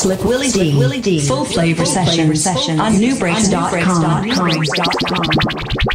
Slip Willie D. Willie D. Full Flava session session on nubreaks.com.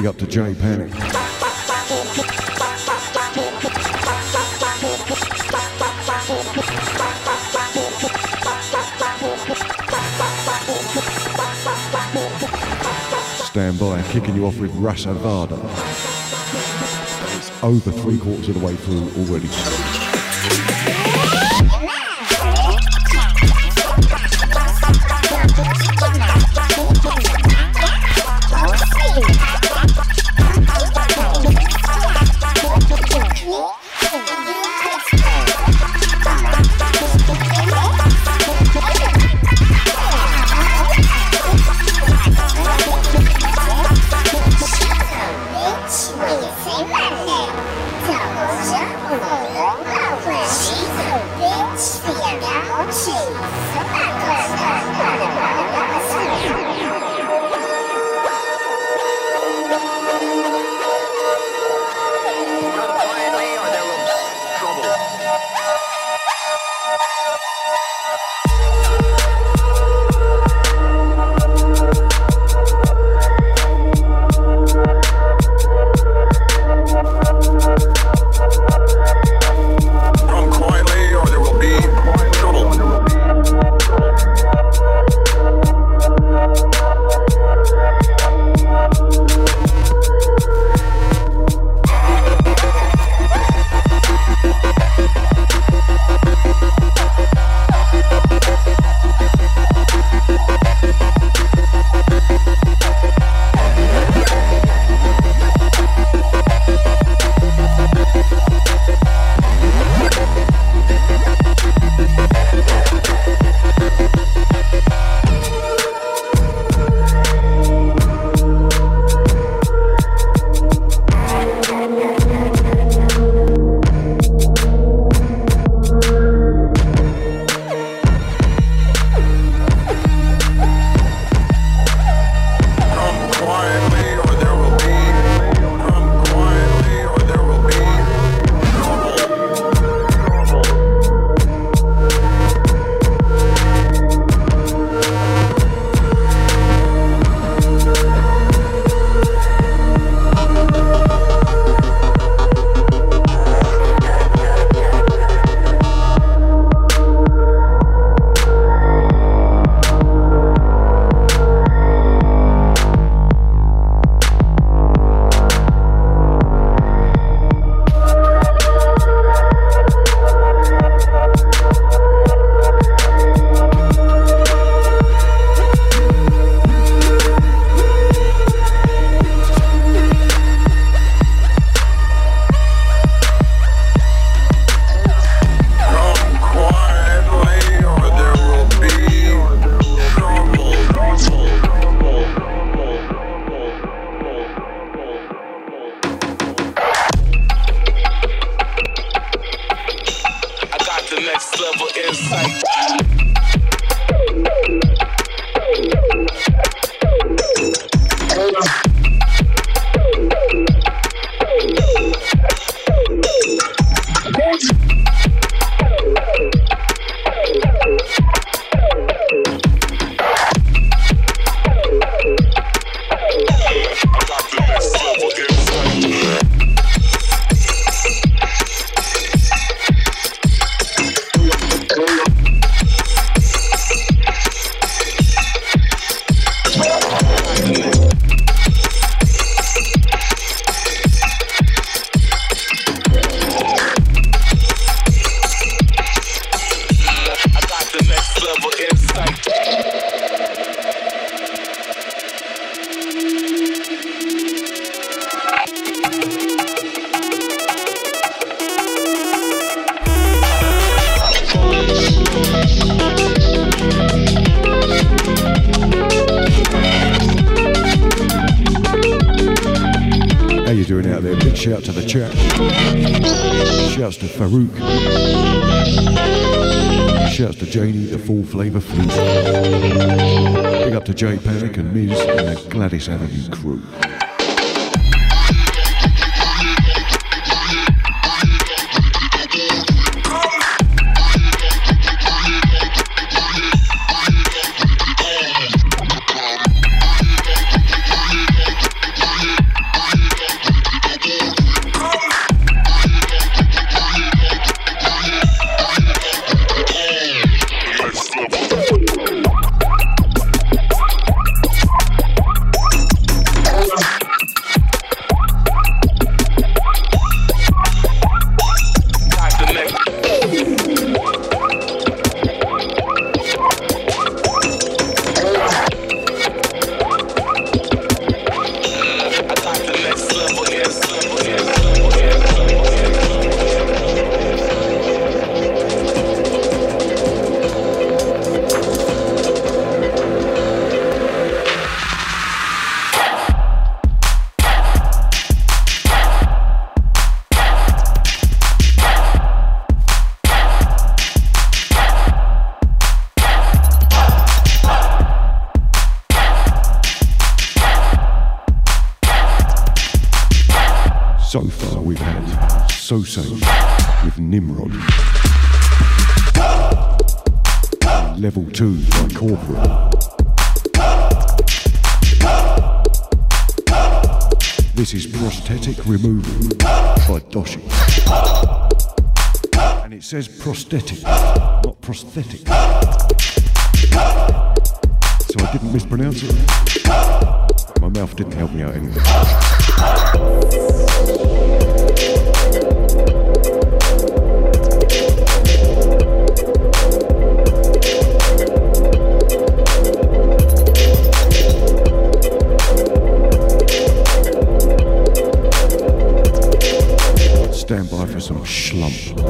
Big up to Jay Panic. Stand by, kicking you off with Rasa Vada. It's over three quarters of the way through already. level insight. Farouk. Shouts to Janie, the full flavour flute. Big up to Jay Panic and Miz and the Gladys Avenue crew. Some schlump.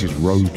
This is Road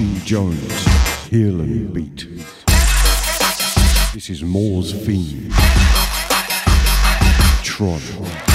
was Jones, Heel and Beat. This is Moore's Fiend. Tron.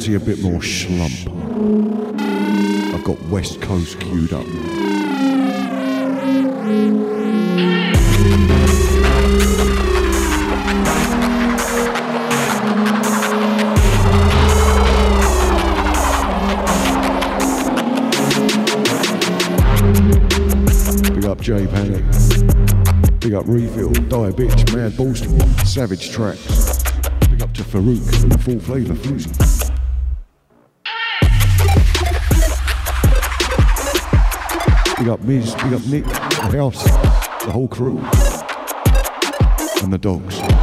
Fancy a bit more slump? I've got West Coast queued up. Big up J Panic. Big up Refill, Die Bitch, Mad Ballston, Savage Tracks. Big up to Farouk and the Full Flavour Fusion. Up Miz, big up Nick, the house, the whole crew, and the dogs.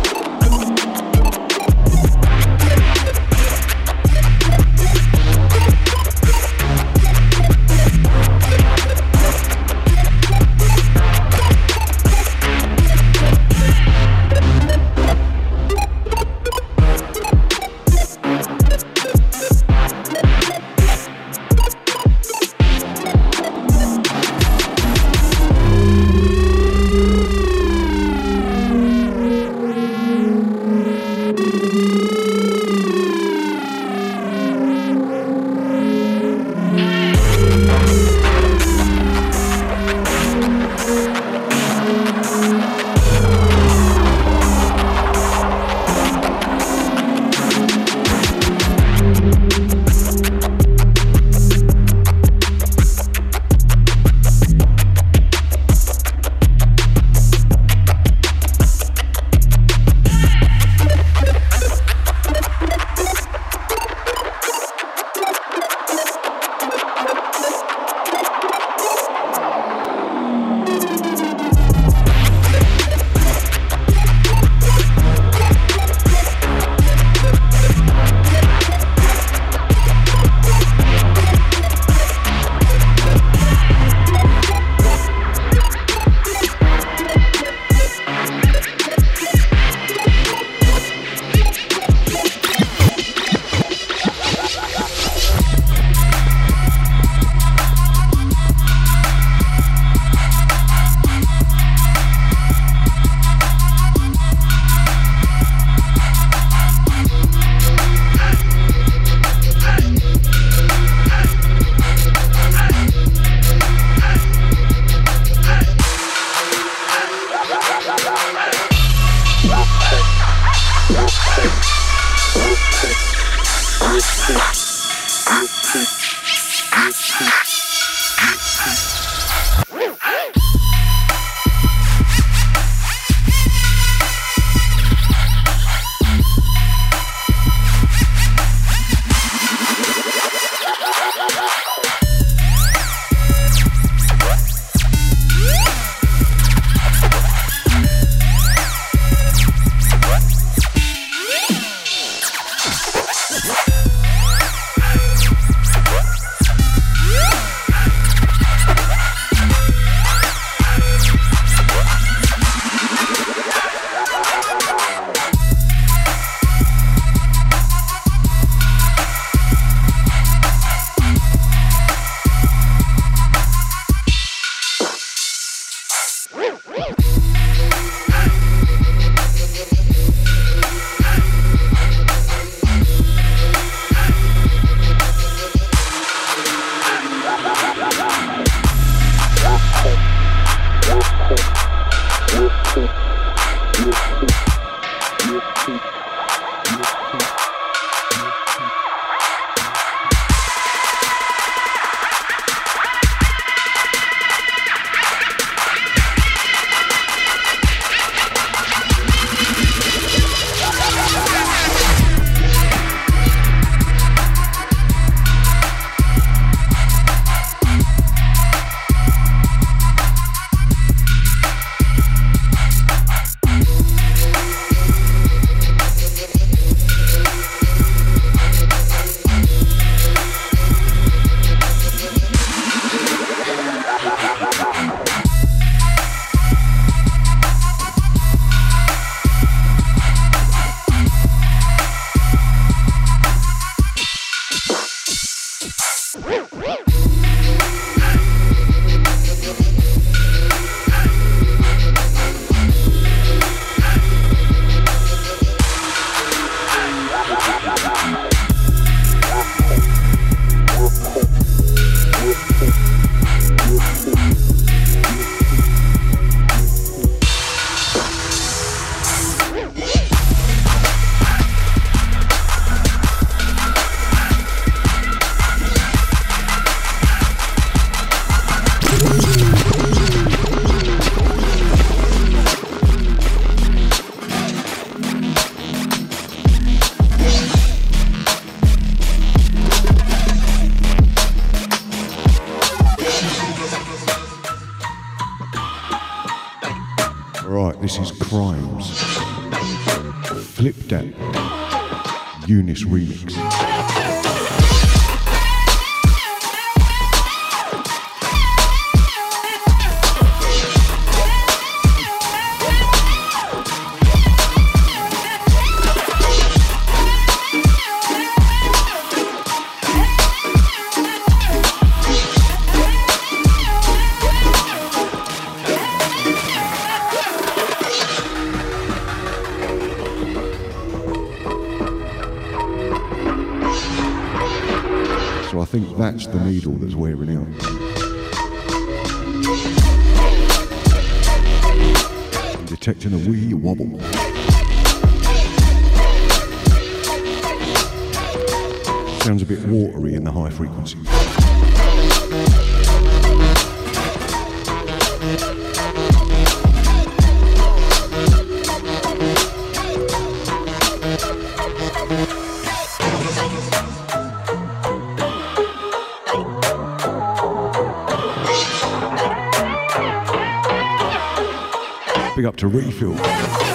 To Refill.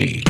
Energy.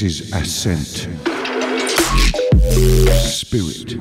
This is Ascent. Spirit.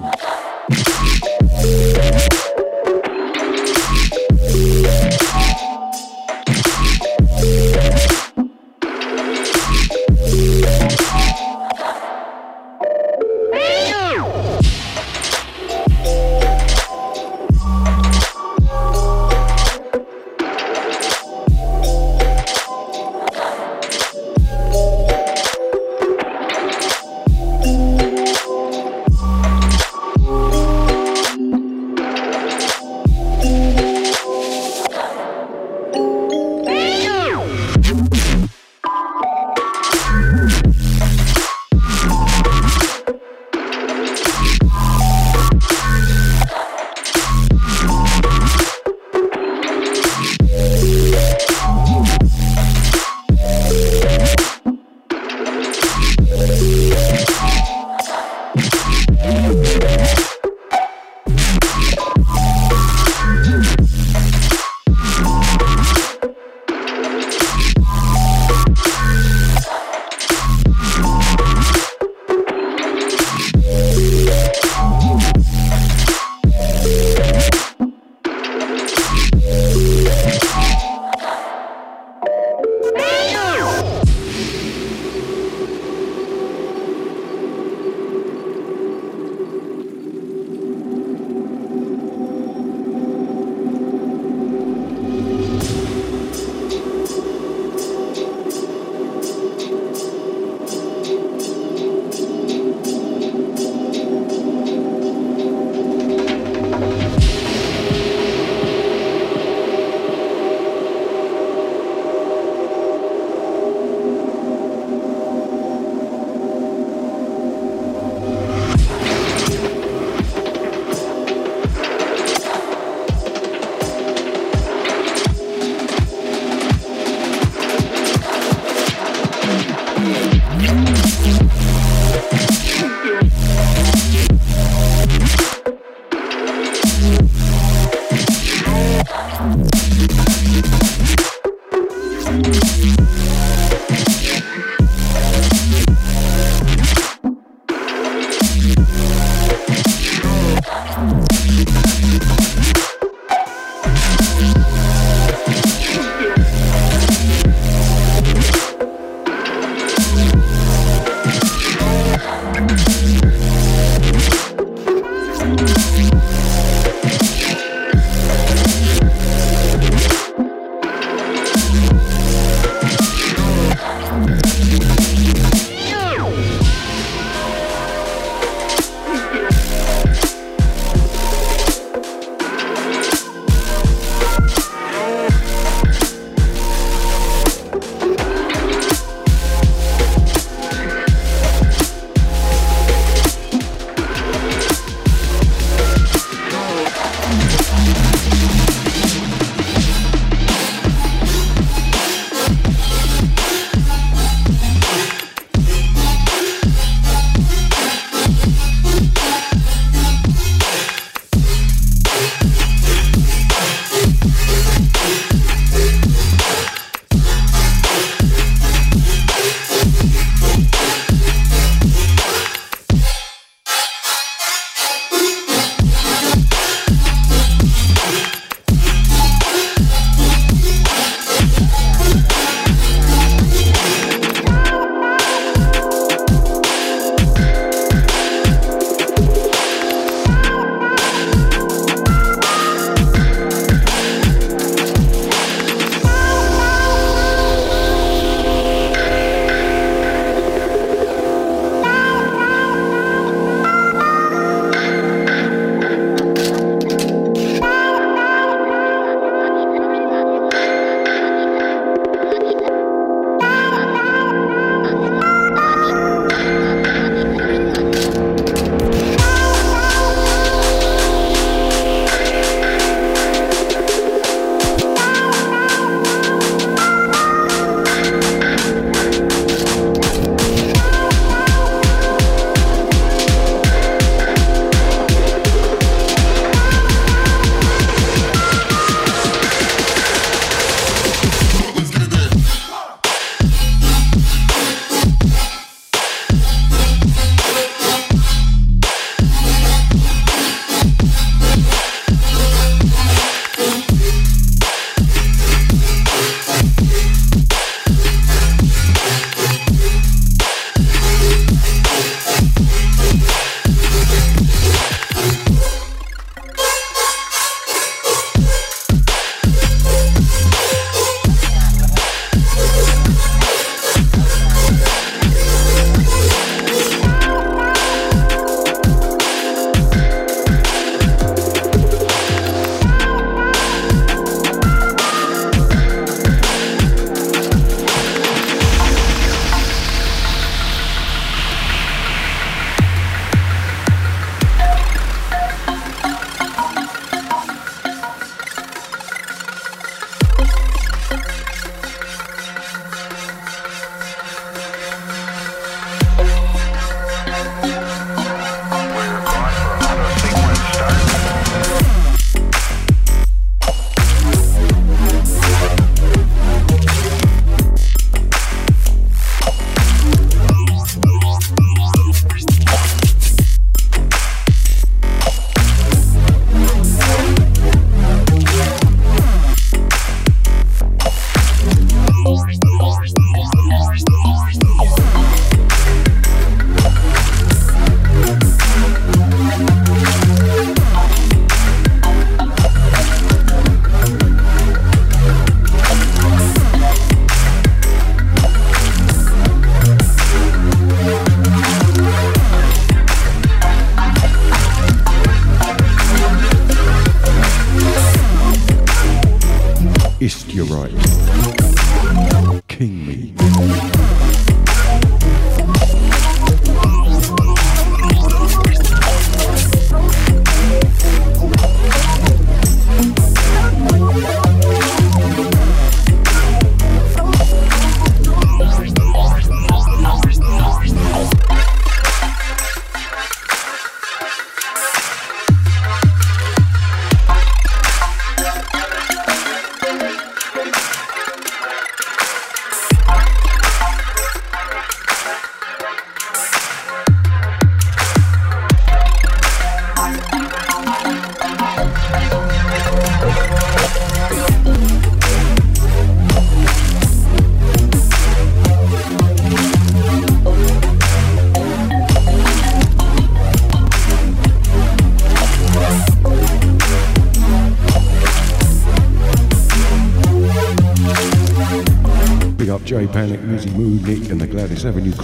Avenue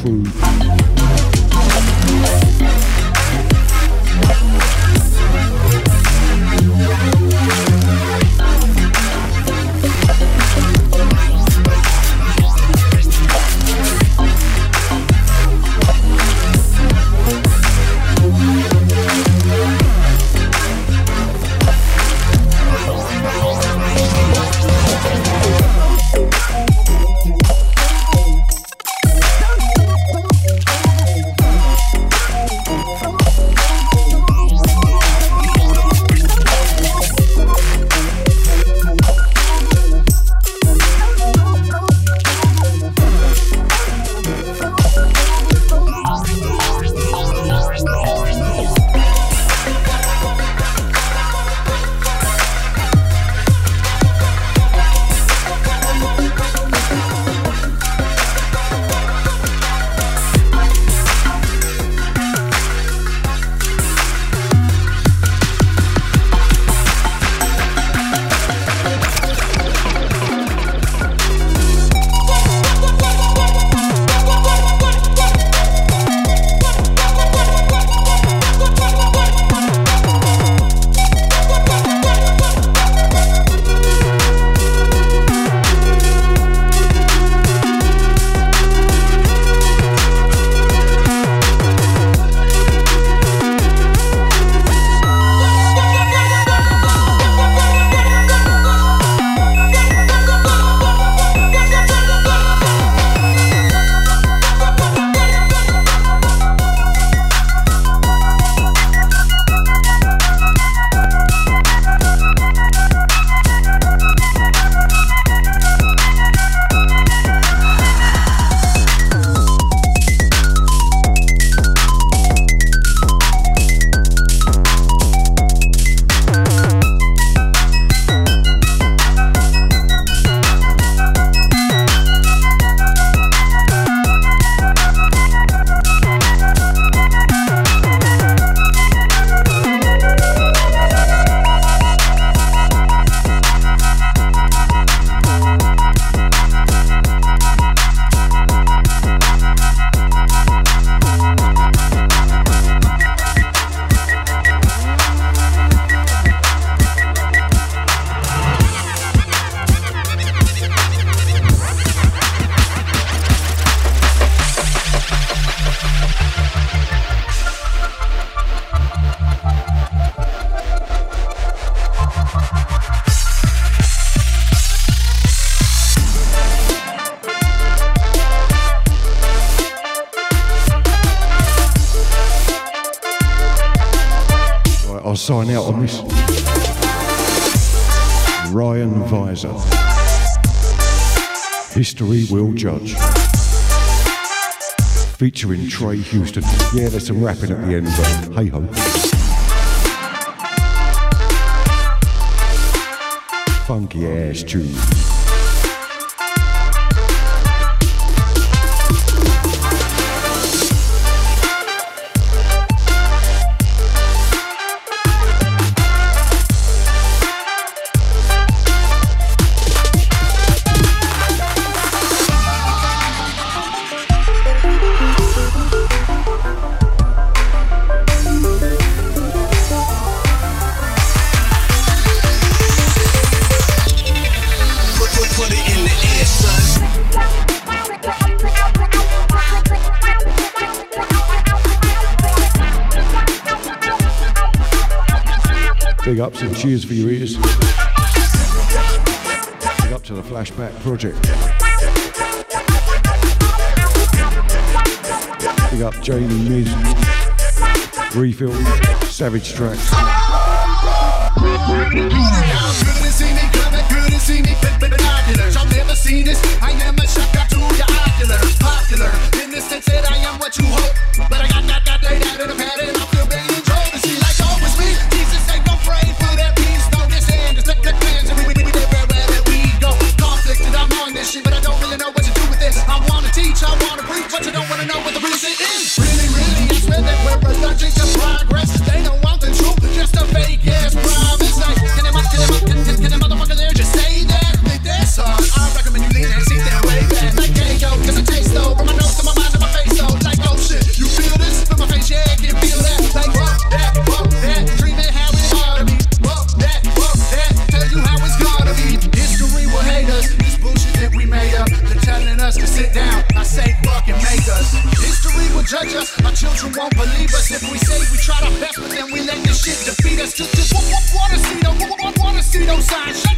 I'll sign out on this. Ryan Visor. History will judge. Featuring Trey Houston. Yeah, there's some rapping at the end, but hey ho. Funky ass tune. tunes for your ears. Big up to the Flashback Project. Big up Jane and Miz. Refill. Savage Tracks. Popular in the sense that I am what you hope, but I got that, got that, that in a pattern. I feel bad. this but I don't really know what to do with it. I wanna teach, I wanna preach, but you don't wanna know what the reason is. Really, really, I swear that we're allergic to progress. They don't want the truth, just a fake ass pride. judge us. Our children won't believe us if we say we tried our best, but then we let this shit defeat us. Just, just wanna see them, wanna see those signs.